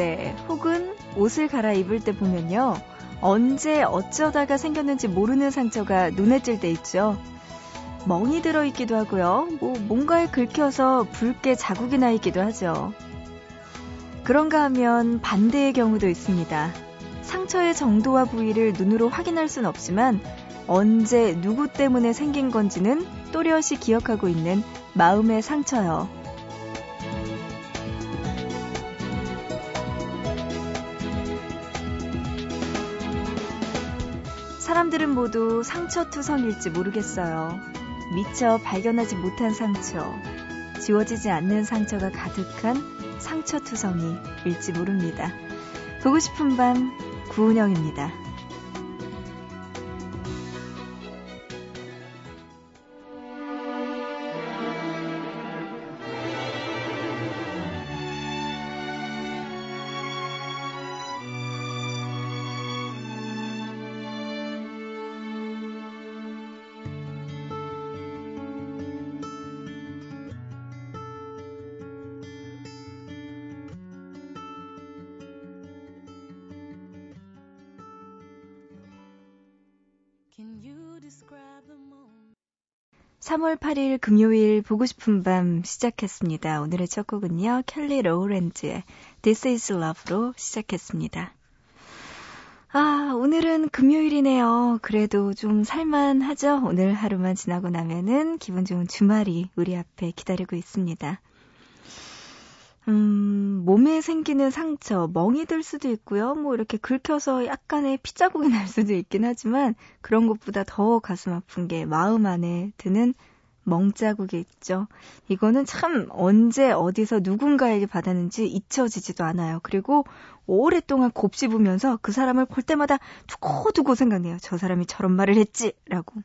때 혹은 옷을 갈아입을 때 보면요. 언제 어쩌다가 생겼는지 모르는 상처가 눈에 띌 때 있죠. 멍이 들어 있기도 하고요. 뭐 뭔가에 긁혀서 붉게 자국이 나 있기도 하죠. 그런가 하면 반대의 경우도 있습니다. 상처의 정도와 부위를 눈으로 확인할 순 없지만 언제 누구 때문에 생긴 건지는 또렷이 기억하고 있는 마음의 상처요. 사람들은 모두 상처투성일지 모르겠어요. 미처 발견하지 못한 상처, 지워지지 않는 상처가 가득한 상처투성이일지 모릅니다. 보고 싶은 밤 구은영입니다. 3월 8일 금요일 보고 싶은 밤 시작했습니다. 오늘의 첫 곡은요. 켈리 로우렌즈의 This is Love로 시작했습니다. 아, 오늘은 금요일이네요. 그래도 좀 살만하죠? 오늘 하루만 지나고 나면은 기분 좋은 주말이 우리 앞에 기다리고 있습니다. 음, 몸에 생기는 상처, 멍이 들 수도 있고요. 뭐 이렇게 긁혀서 약간의 피자국이 날 수도 있긴 하지만 그런 것보다 더 가슴 아픈 게 마음 안에 드는 멍자국이 있죠. 이거는 참 언제 어디서 누군가에게 받았는지 잊혀지지도 않아요. 그리고 오랫동안 곱씹으면서 그 사람을 볼 때마다 두고두고 생각해요. 저 사람이 저런 말을 했지! 라고.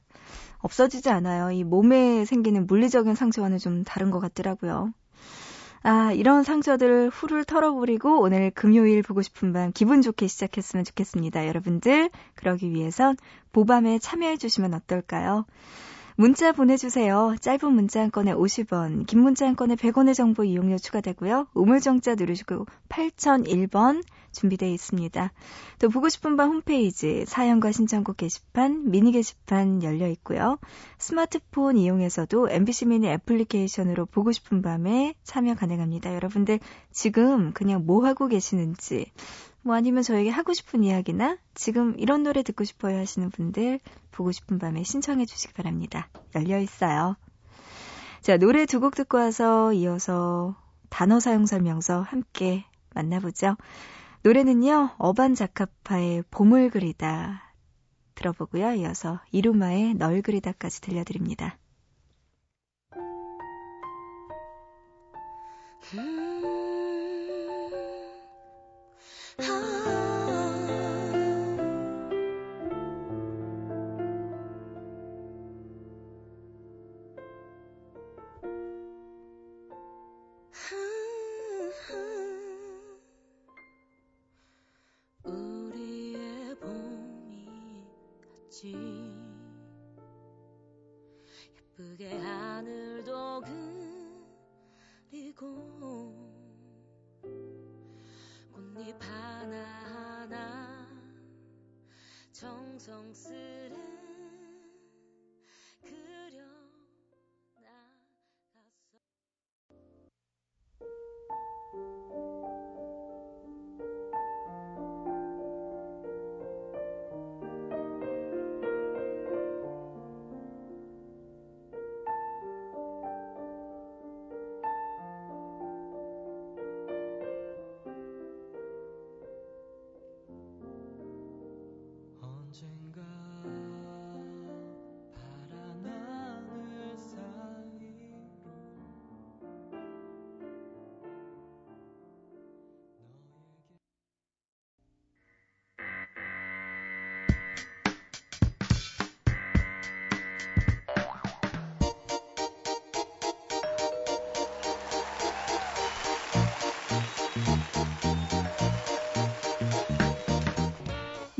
없어지지 않아요. 이 몸에 생기는 물리적인 상처와는 좀 다른 것 같더라고요. 아, 이런 상처들을 후를 털어버리고 오늘 금요일 보고 싶은 밤 기분 좋게 시작했으면 좋겠습니다. 여러분들, 그러기 위해선 보밤에 참여해주시면 어떨까요? 문자 보내주세요. 짧은 문자 한 건에 50원, 긴 문자 한 건에 100원의 정보 이용료 추가되고요. 우물정자 누르시고 8001번 준비되어 있습니다. 또 보고 싶은 밤 홈페이지 사연과 신청곡 게시판, 미니 게시판 열려 있고요. 스마트폰 이용해서도 MBC 미니 애플리케이션으로 보고 싶은 밤에 참여 가능합니다. 여러분들 지금 그냥 뭐 하고 계시는지 뭐 아니면 저에게 하고 싶은 이야기나 지금 이런 노래 듣고 싶어요 하시는 분들 보고 싶은 밤에 신청해 주시기 바랍니다. 열려 있어요. 자, 노래 두 곡 듣고 와서 이어서 단어 사용 설명서 함께 만나보죠. 노래는요, 어반자카파의 봄을 그리다 들어보고요. 이어서 이루마의 널 그리다까지 들려드립니다. 하나하나 정성스레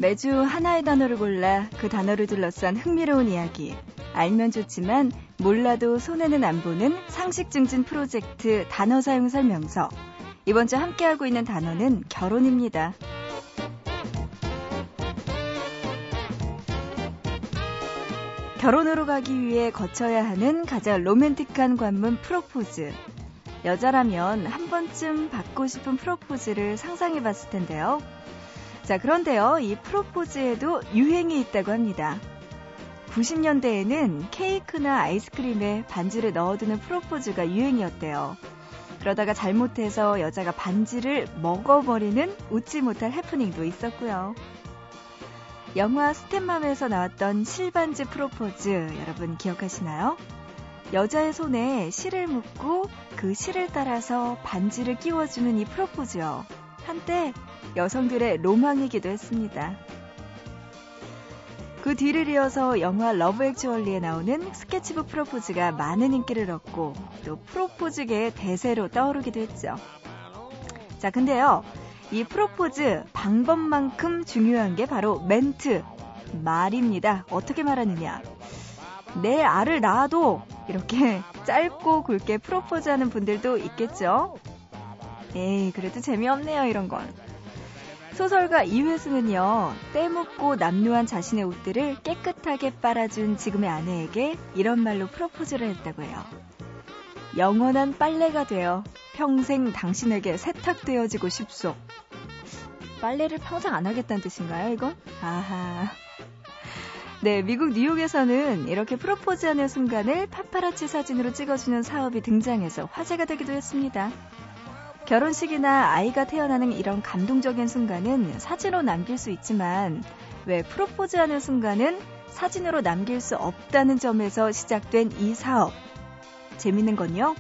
매주 하나의 단어를 골라 그 단어를 둘러싼 흥미로운 이야기. 알면 좋지만 몰라도 손해는 안 보는 상식 증진 프로젝트 단어 사용 설명서. 이번 주 함께하고 있는 단어는 결혼입니다. 결혼으로 가기 위해 거쳐야 하는 가장 로맨틱한 관문 프로포즈. 여자라면 한 번쯤 받고 싶은 프로포즈를 상상해 봤을 텐데요. 자, 그런데요, 이 프로포즈에도 유행이 있다고 합니다. 90년대에는 케이크나 아이스크림에 반지를 넣어두는 프로포즈가 유행이었대요. 그러다가 잘못해서 여자가 반지를 먹어버리는 웃지 못할 해프닝도 있었고요. 영화 스탠맘에서 나왔던 실반지 프로포즈 여러분 기억하시나요? 여자의 손에 실을 묶고 그 실을 따라서 반지를 끼워주는 이 프로포즈요. 한때 여성들의 로망이기도 했습니다. 그 뒤를 이어서 영화 러브 액츄얼리에 나오는 스케치북 프로포즈가 많은 인기를 얻고 또 프로포즈계의 대세로 떠오르기도 했죠. 자, 근데요. 이 프로포즈 방법만큼 중요한 게 바로 멘트, 말입니다. 어떻게 말하느냐. 내 알을 낳아도 이렇게 짧고 굵게 프로포즈 하는 분들도 있겠죠? 에이, 그래도 재미없네요, 이런 건. 소설가 이회수는요, 때묻고 남루한 자신의 옷들을 깨끗하게 빨아준 지금의 아내에게 이런 말로 프로포즈를 했다고 해요. 영원한 빨래가 되어 평생 당신에게 세탁되어지고 싶소. 빨래를 평생 안 하겠다는 뜻인가요, 이건? 아하. 네, 미국 뉴욕에서는 이렇게 프로포즈하는 순간을 파파라치 사진으로 찍어주는 사업이 등장해서 화제가 되기도 했습니다. 결혼식이나 아이가 태어나는 이런 감동적인 순간은 사진으로 남길 수 있지만 왜 프로포즈하는 순간은 사진으로 남길 수 없다는 점에서 시작된 이 사업. 재밌는 건요.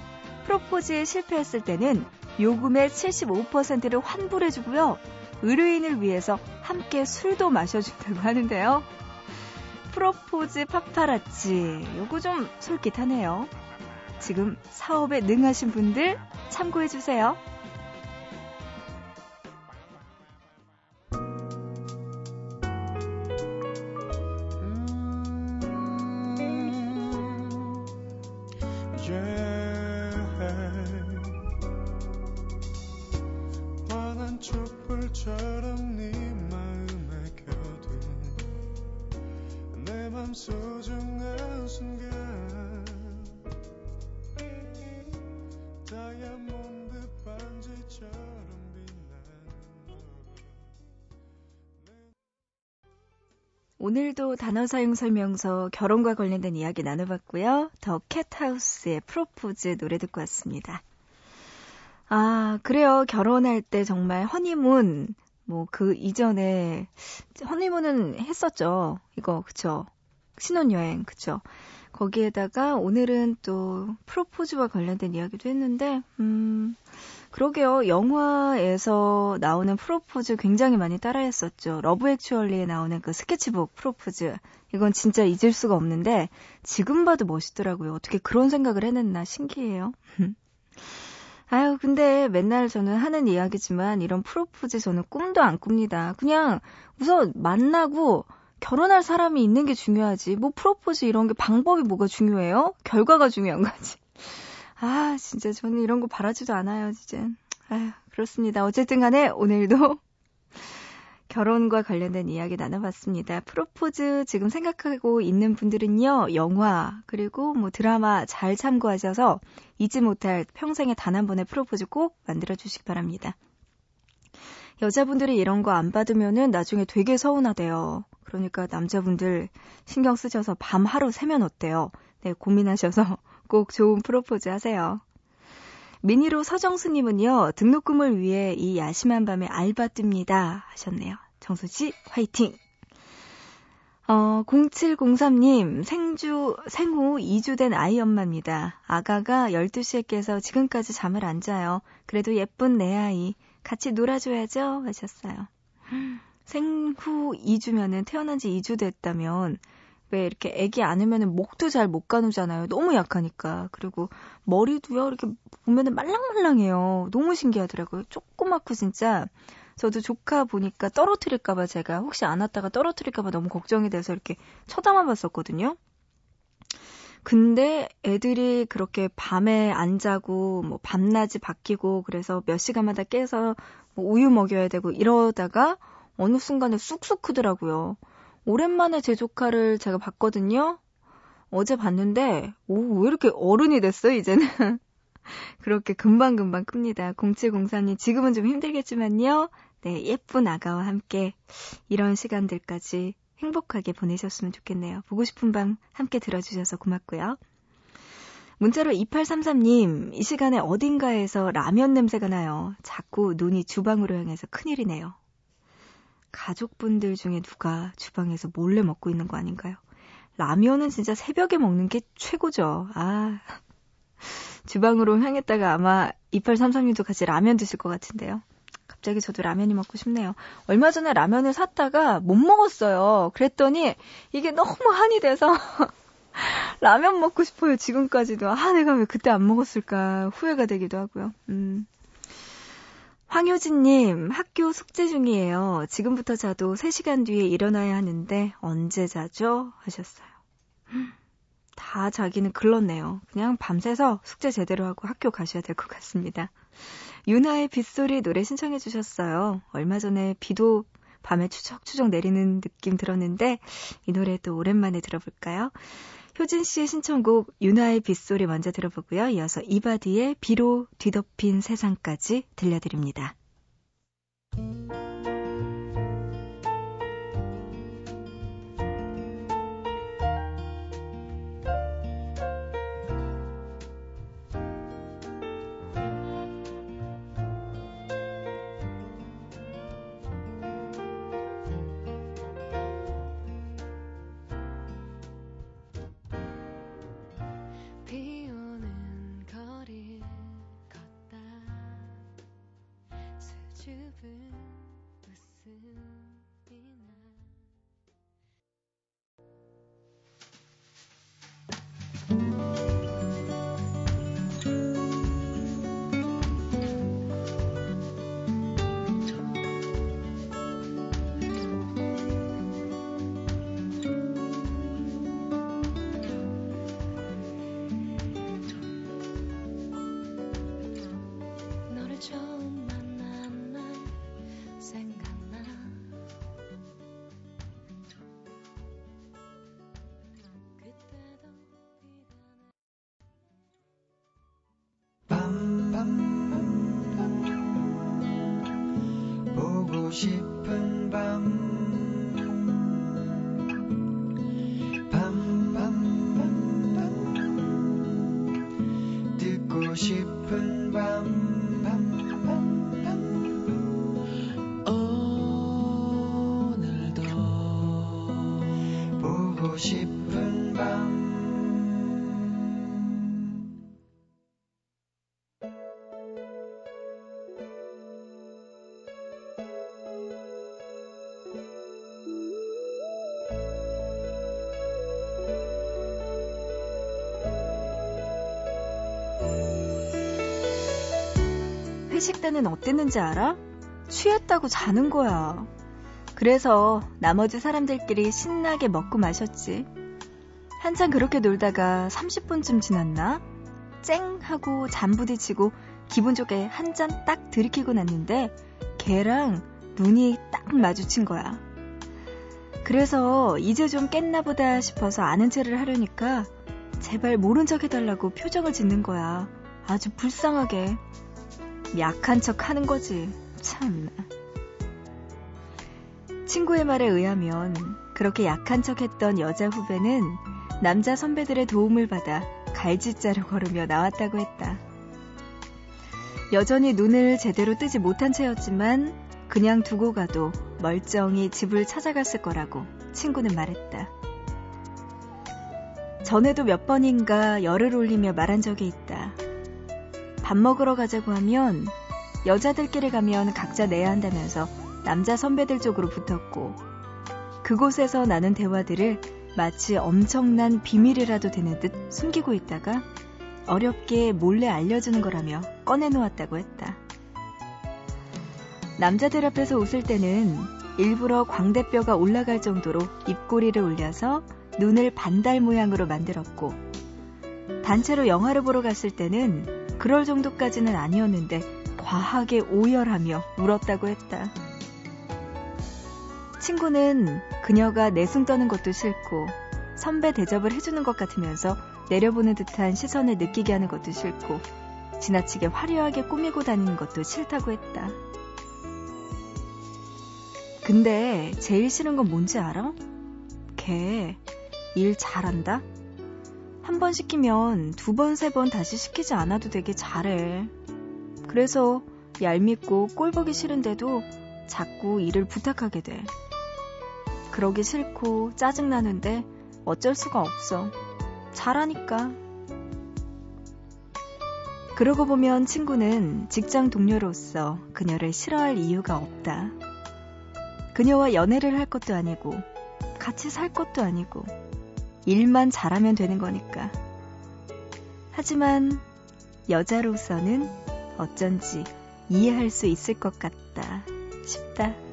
프로포즈에 실패했을 때는 요금의 75%를 환불해주고요. 의뢰인을 위해서 함께 술도 마셔준다고 하는데요. 프로포즈 파파라치. 요거 좀 솔깃하네요. 지금 사업에 능하신 분들 참고해주세요. 오늘도 단어 사용 설명서 결혼과 관련된 이야기 나눠봤고요. 더 캣하우스의 프로포즈 노래 듣고 왔습니다. 아, 그래요. 결혼할 때 정말 허니문, 뭐 그 이전에 허니문은 했었죠. 이거, 그쵸. 신혼여행, 그쵸? 거기에다가 오늘은 또 프로포즈와 관련된 이야기도 했는데, 음, 그러게요. 영화에서 나오는 프로포즈 굉장히 많이 따라했었죠. 러브 액츄얼리에 나오는 그 스케치북 프로포즈. 이건 진짜 잊을 수가 없는데, 지금 봐도 멋있더라고요. 어떻게 그런 생각을 해냈나 신기해요. 아유, 근데 맨날 저는 하는 이야기지만 이런 프로포즈 저는 꿈도 안 꿉니다. 그냥 우선 만나고 결혼할 사람이 있는 게 중요하지. 뭐 프로포즈 이런 게 방법이 뭐가 중요해요? 결과가 중요한 거지. 아, 진짜 저는 이런 거 바라지도 않아요, 이제. 아휴, 그렇습니다. 어쨌든 간에 오늘도 결혼과 관련된 이야기 나눠봤습니다. 프로포즈 지금 생각하고 있는 분들은요, 영화, 그리고 뭐 드라마 잘 참고하셔서 잊지 못할 평생에 단 한 번의 프로포즈 꼭 만들어주시기 바랍니다. 여자분들이 이런 거 안 받으면은 나중에 되게 서운하대요. 그러니까 남자분들 신경 쓰셔서 밤 하루 새면 어때요? 네, 고민하셔서 꼭 좋은 프로포즈 하세요. 미니로 서정수님은요, 등록금을 위해 이 야심한 밤에 알바 뜹니다. 하셨네요. 정수씨, 화이팅! 어, 0703님, 생주, 생후 2주 된 아이 엄마입니다. 아가가 12시에 깨서 지금까지 잠을 안 자요. 그래도 예쁜 내 아이, 같이 놀아줘야죠? 하셨어요. 생후 2주면은 태어난 지 2주 됐다면 왜 이렇게 애기 안으면은 목도 잘 못 가누잖아요. 너무 약하니까. 그리고 머리도요, 이렇게 보면은 말랑말랑해요. 너무 신기하더라고요. 조그맣고 진짜. 저도 조카 보니까 떨어뜨릴까봐 제가 혹시 안 왔다가 떨어뜨릴까봐 너무 걱정이 돼서 이렇게 쳐다만 봤었거든요. 근데 애들이 그렇게 밤에 안 자고 뭐 밤낮이 바뀌고 그래서 몇 시간마다 깨서 뭐 우유 먹여야 되고 이러다가 어느 순간에 쑥쑥 크더라고요. 오랜만에 제 조카를 제가 봤거든요. 어제 봤는데 오, 왜 이렇게 어른이 됐어 이제는. 그렇게 금방금방 큽니다. 0704님 지금은 좀 힘들겠지만요. 네, 예쁜 아가와 함께 이런 시간들까지 행복하게 보내셨으면 좋겠네요. 보고 싶은 밤 함께 들어주셔서 고맙고요. 문자로 2833님, 이 시간에 어딘가에서 라면 냄새가 나요. 자꾸 눈이 주방으로 향해서 큰일이네요. 가족분들 중에 누가 주방에서 몰래 먹고 있는 거 아닌가요? 라면은 진짜 새벽에 먹는 게 최고죠. 아. 주방으로 향했다가 아마 2833님도 같이 라면 드실 것 같은데요. 갑자기 저도 라면이 먹고 싶네요. 얼마 전에 라면을 샀다가 못 먹었어요. 그랬더니 이게 너무 한이 돼서 라면 먹고 싶어요. 지금까지도. 아, 내가 왜 그때 안 먹었을까 후회가 되기도 하고요. 음. 황효진님, 학교 숙제 중이에요. 지금부터 자도 3시간 뒤에 일어나야 하는데 언제 자죠? 하셨어요. 다 자기는 글렀네요. 그냥 밤새서 숙제 제대로 하고 학교 가셔야 될 것 같습니다. 유나의 빗소리 노래 신청해 주셨어요. 얼마 전에 비도 밤에 추적추적 내리는 느낌 들었는데 이 노래 또 오랜만에 들어볼까요? 효진 씨의 신청곡 유나의 빗소리 먼저 들어보고요. 이어서 이바디의 비로 뒤덮인 세상까지 들려드립니다. 싶 싶은 밤, 회식 때는 어땠는지 알아? 취했다고 자는 거야. 그래서 나머지 사람들끼리 신나게 먹고 마셨지. 한참 그렇게 놀다가 30분쯤 지났나? 쨍! 하고 잠 부딪히고 기분 좋게 한 잔 딱 들이키고 났는데 걔랑 눈이 딱 마주친 거야. 그래서 이제 좀 깼나 보다 싶어서 아는 체를 하려니까 제발 모른 척 해달라고 표정을 짓는 거야. 아주 불쌍하게. 약한 척 하는 거지. 참. 친구의 말에 의하면 그렇게 약한 척 했던 여자 후배는 남자 선배들의 도움을 받아 갈짓자로 걸으며 나왔다고 했다. 여전히 눈을 제대로 뜨지 못한 채였지만 그냥 두고 가도 멀쩡히 집을 찾아갔을 거라고 친구는 말했다. 전에도 몇 번인가 열을 올리며 말한 적이 있다. 밥 먹으러 가자고 하면 여자들끼리 가면 각자 내야 한다면서 남자 선배들 쪽으로 붙었고 그곳에서 나는 대화들을 마치 엄청난 비밀이라도 되는 듯 숨기고 있다가 어렵게 몰래 알려주는 거라며 꺼내놓았다고 했다. 남자들 앞에서 웃을 때는 일부러 광대뼈가 올라갈 정도로 입꼬리를 올려서 눈을 반달 모양으로 만들었고 단체로 영화를 보러 갔을 때는 그럴 정도까지는 아니었는데 과하게 오열하며 울었다고 했다. 친구는 그녀가 내숭 떠는 것도 싫고 선배 대접을 해주는 것 같으면서 내려보는 듯한 시선을 느끼게 하는 것도 싫고 지나치게 화려하게 꾸미고 다니는 것도 싫다고 했다. 근데 제일 싫은 건 뭔지 알아? 걔 일 잘한다? 한 번 시키면 두 번, 세 번 다시 시키지 않아도 되게 잘해. 그래서 얄밉고 꼴보기 싫은데도 자꾸 일을 부탁하게 돼. 그러기 싫고 짜증나는데 어쩔 수가 없어. 잘하니까. 그러고 보면 친구는 직장 동료로서 그녀를 싫어할 이유가 없다. 그녀와 연애를 할 것도 아니고, 같이 살 것도 아니고, 일만 잘하면 되는 거니까. 하지만 여자로서는 어쩐지 이해할 수 있을 것 같다 싶다.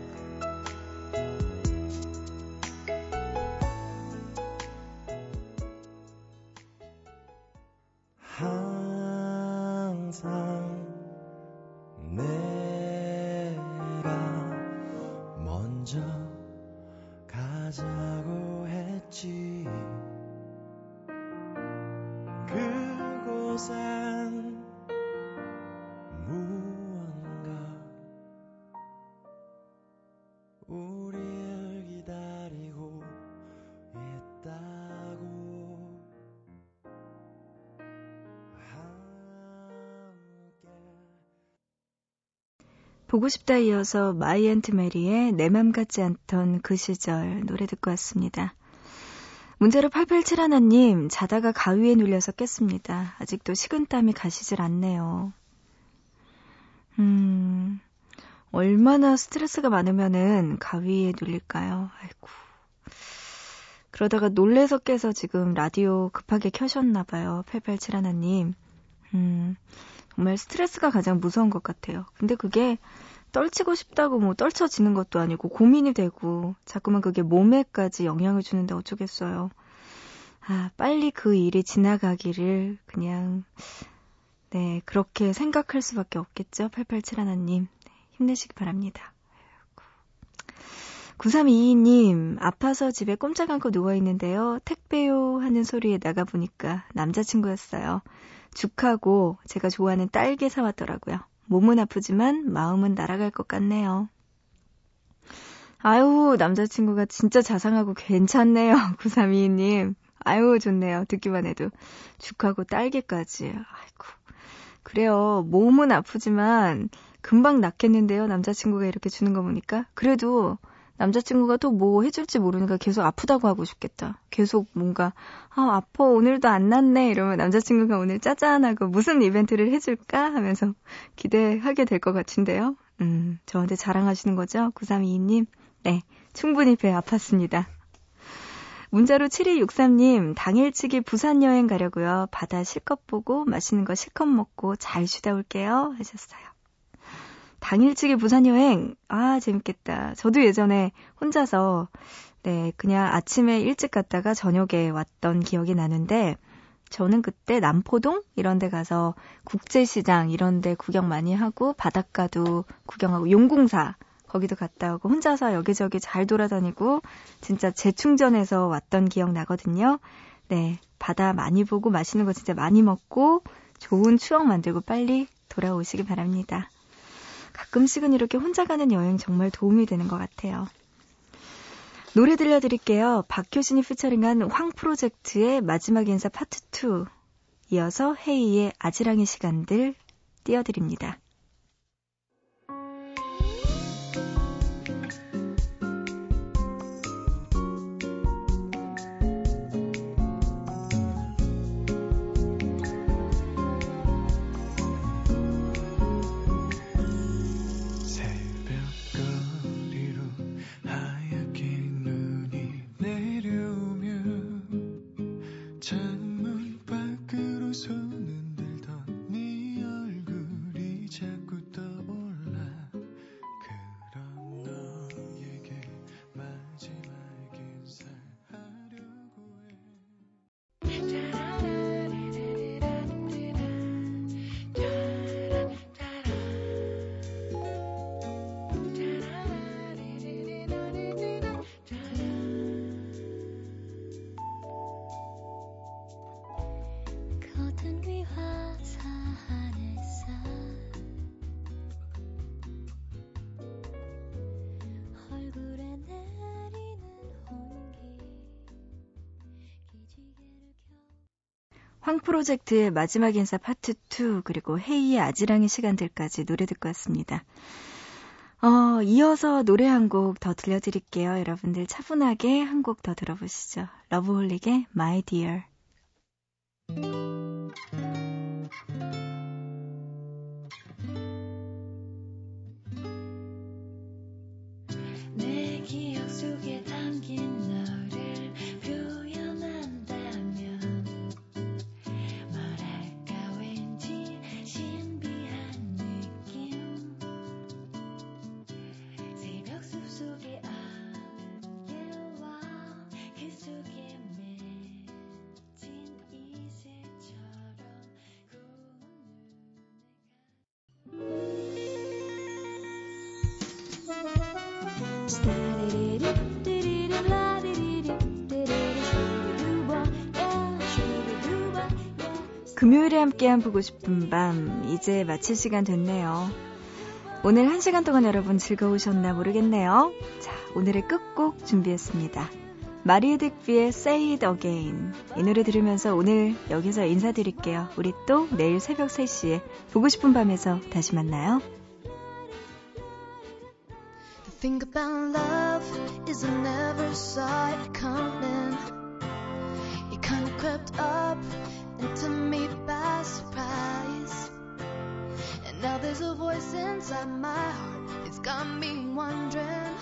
보고 싶다 이어서 마이 앤트 메리의 내 맘 같지 않던 그 시절 노래 듣고 왔습니다. 문제로 8871님, 자다가 가위에 눌려서 깼습니다. 아직도 식은땀이 가시질 않네요. 음, 얼마나 스트레스가 많으면은 가위에 눌릴까요? 아이고. 그러다가 놀래서 깨서 지금 라디오 급하게 켜셨나봐요. 8871님. 음, 정말 스트레스가 가장 무서운 것 같아요. 근데 그게 떨치고 싶다고 뭐 떨쳐지는 것도 아니고 고민이 되고 자꾸만 그게 몸에까지 영향을 주는데 어쩌겠어요. 아, 빨리 그 일이 지나가기를 그냥 네, 그렇게 생각할 수밖에 없겠죠. 8871님. 네, 힘내시기 바랍니다. 9322님, 아파서 집에 꼼짝 않고 누워있는데요. 택배요 하는 소리에 나가보니까 남자친구였어요. 죽하고 제가 좋아하는 딸기 사왔더라고요. 몸은 아프지만 마음은 날아갈 것 같네요. 아유, 남자친구가 진짜 자상하고 괜찮네요. 9322님. 아유, 좋네요. 듣기만 해도. 죽하고 딸기까지. 아이고. 그래요. 몸은 아프지만 금방 낫겠는데요. 남자친구가 이렇게 주는 거 보니까. 그래도 남자친구가 또 뭐 해줄지 모르니까 계속 아프다고 하고 싶겠다. 계속 뭔가, 아, 아파, 오늘도 안 났네. 이러면 남자친구가 오늘 짜잔하고 무슨 이벤트를 해줄까? 하면서 기대하게 될 것 같은데요. 음, 저한테 자랑하시는 거죠? 9322님. 네, 충분히 배 아팠습니다. 문자로 7263님, 당일치기 부산 여행 가려고요. 바다 실컷 보고 맛있는 거 실컷 먹고 잘 쉬다 올게요. 하셨어요. 당일치기 부산 여행. 아, 재밌겠다. 저도 예전에 혼자서, 네, 그냥 아침에 일찍 갔다가 저녁에 왔던 기억이 나는데, 저는 그때 남포동 이런 데 가서 국제시장 이런 데 구경 많이 하고 바닷가도 구경하고 용궁사 거기도 갔다 오고 혼자서 여기저기 잘 돌아다니고 진짜 재충전해서 왔던 기억 나거든요. 네. 바다 많이 보고 맛있는 거 진짜 많이 먹고 좋은 추억 만들고 빨리 돌아오시기 바랍니다. 가끔씩은 이렇게 혼자 가는 여행 정말 도움이 되는 것 같아요. 노래 들려드릴게요. 박효신이 피처링한 황 프로젝트의 마지막 인사 파트 2. 이어서 헤이의 아지랑이 시간들 띄워드립니다. 황 프로젝트의 마지막 인사 파트 2 그리고 헤이의 아지랑이 시간들까지 노래 듣고 왔습니다. 어, 이어서 노래 한 곡 더 들려드릴게요. 여러분들 차분하게 한 곡 더 들어보시죠. 러브홀릭의 My Dear. 금요일에 함께한 보고 싶은 밤 이제 마칠 시간 됐네요. 오늘 한 시간 동안 여러분 즐거우셨나 모르겠네요. 자, 오늘의 끝곡 준비했습니다. 마리에 딕비의 Say It Again 이 노래 들으면서 오늘 여기서 인사드릴게요. 우리 또 내일 새벽 3시에 보고 싶은 밤에서 다시 만나요. think about love is I never saw it coming. It kind of crept up into me by surprise. And now there's a voice inside my heart. It's got me wondering,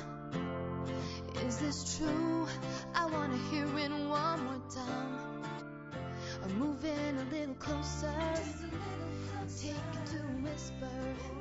is this true? I wanna hear it one more time. I'm moving a little closer. Take it to whisper. You just